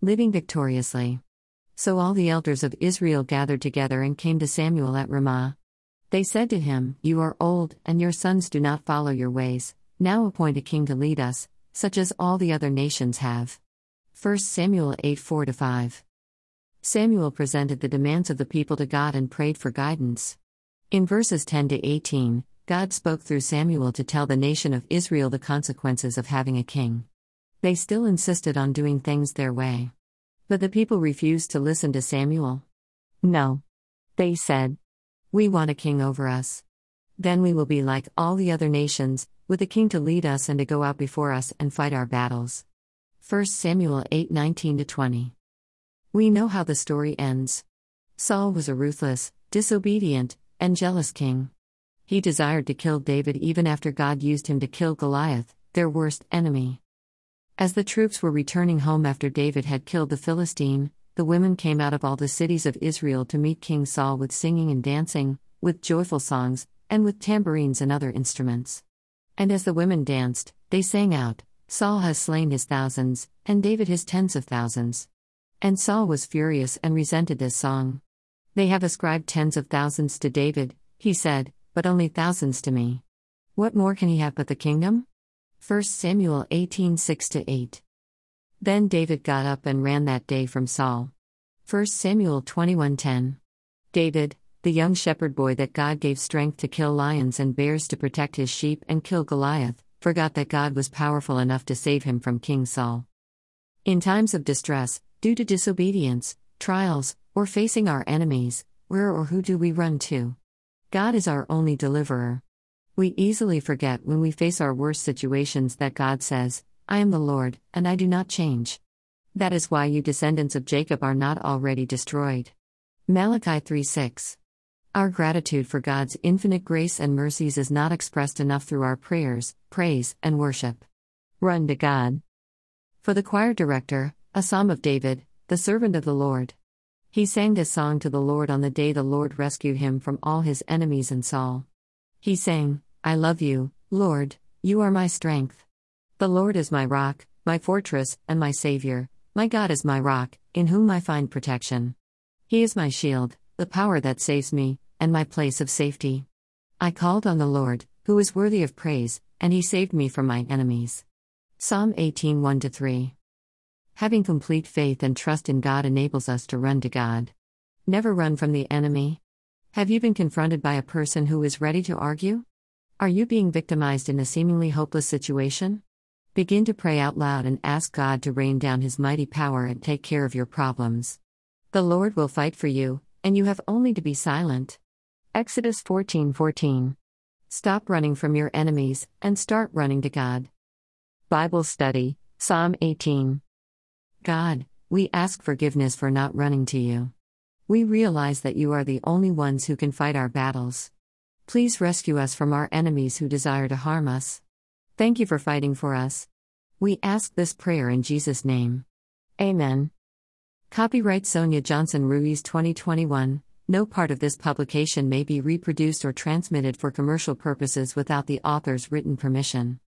living victoriously. So all the elders of Israel gathered together and came to Samuel at Ramah. They said to him, You are old, and your sons do not follow your ways. Now appoint a king to lead us, such as all the other nations have. 1 Samuel 8 4 5. Samuel presented the demands of the people to God and prayed for guidance. In verses 10 to 18, God spoke through Samuel to tell the nation of Israel the consequences of having a king. They still insisted on doing things their way. But the people refused to listen to Samuel. No. They said, We want a king over us. Then we will be like all the other nations, with a king to lead us and to go out before us and fight our battles. 1 Samuel 8 19 20. We know how the story ends. Saul was a ruthless, disobedient, and jealous king. He desired to kill David even after God used him to kill Goliath, their worst enemy. As the troops were returning home after David had killed the Philistine, the women came out of all the cities of Israel to meet King Saul with singing and dancing, with joyful songs, and with tambourines and other instruments. And as the women danced, they sang out, Saul has slain his thousands, and David his tens of thousands. And Saul was furious and resented this song. They have ascribed tens of thousands to David, he said, but only thousands to me. What more can he have but the kingdom? 1 Samuel 18 6 8. Then David got up and ran that day from Saul. 1 Samuel 21:10. David, the young shepherd boy that God gave strength to kill lions and bears to protect his sheep and kill Goliath, forgot that God was powerful enough to save him from King Saul. In times of distress, due to disobedience, trials, or facing our enemies, where or who do we run to? God is our only deliverer. We easily forget when we face our worst situations that God says, I am the Lord, and I do not change. That is why you descendants of Jacob are not already destroyed. Malachi 3 6. Our gratitude for God's infinite grace and mercies is not expressed enough through our prayers, praise, and worship. Run to God. For the choir director, a psalm of David, the servant of the Lord. He sang this song to the Lord on the day the Lord rescued him from all his enemies and Saul. He sang, I love you, Lord, you are my strength. The Lord is my rock, my fortress, and my Savior, my God is my rock, in whom I find protection. He is my shield, the power that saves me, and my place of safety. I called on the Lord, who is worthy of praise, and he saved me from my enemies. Psalm 18 1 3. Having complete faith and trust in God enables us to run to God. Never run from the enemy. Have you been confronted by a person who is ready to argue? Are you being victimized in a seemingly hopeless situation? Begin to pray out loud and ask God to rain down His mighty power and take care of your problems. The Lord will fight for you, and you have only to be silent. Exodus 14 14. Stop running from your enemies and start running to God. Bible Study, Psalm 18. God, we ask forgiveness for not running to you. We realize that you are the only ones who can fight our battles. Please rescue us from our enemies who desire to harm us. Thank you for fighting for us. We ask this prayer in Jesus' name. Amen. Copyright Sonia Johnson Ruiz 2021. No part of this publication may be reproduced or transmitted for commercial purposes without the author's written permission.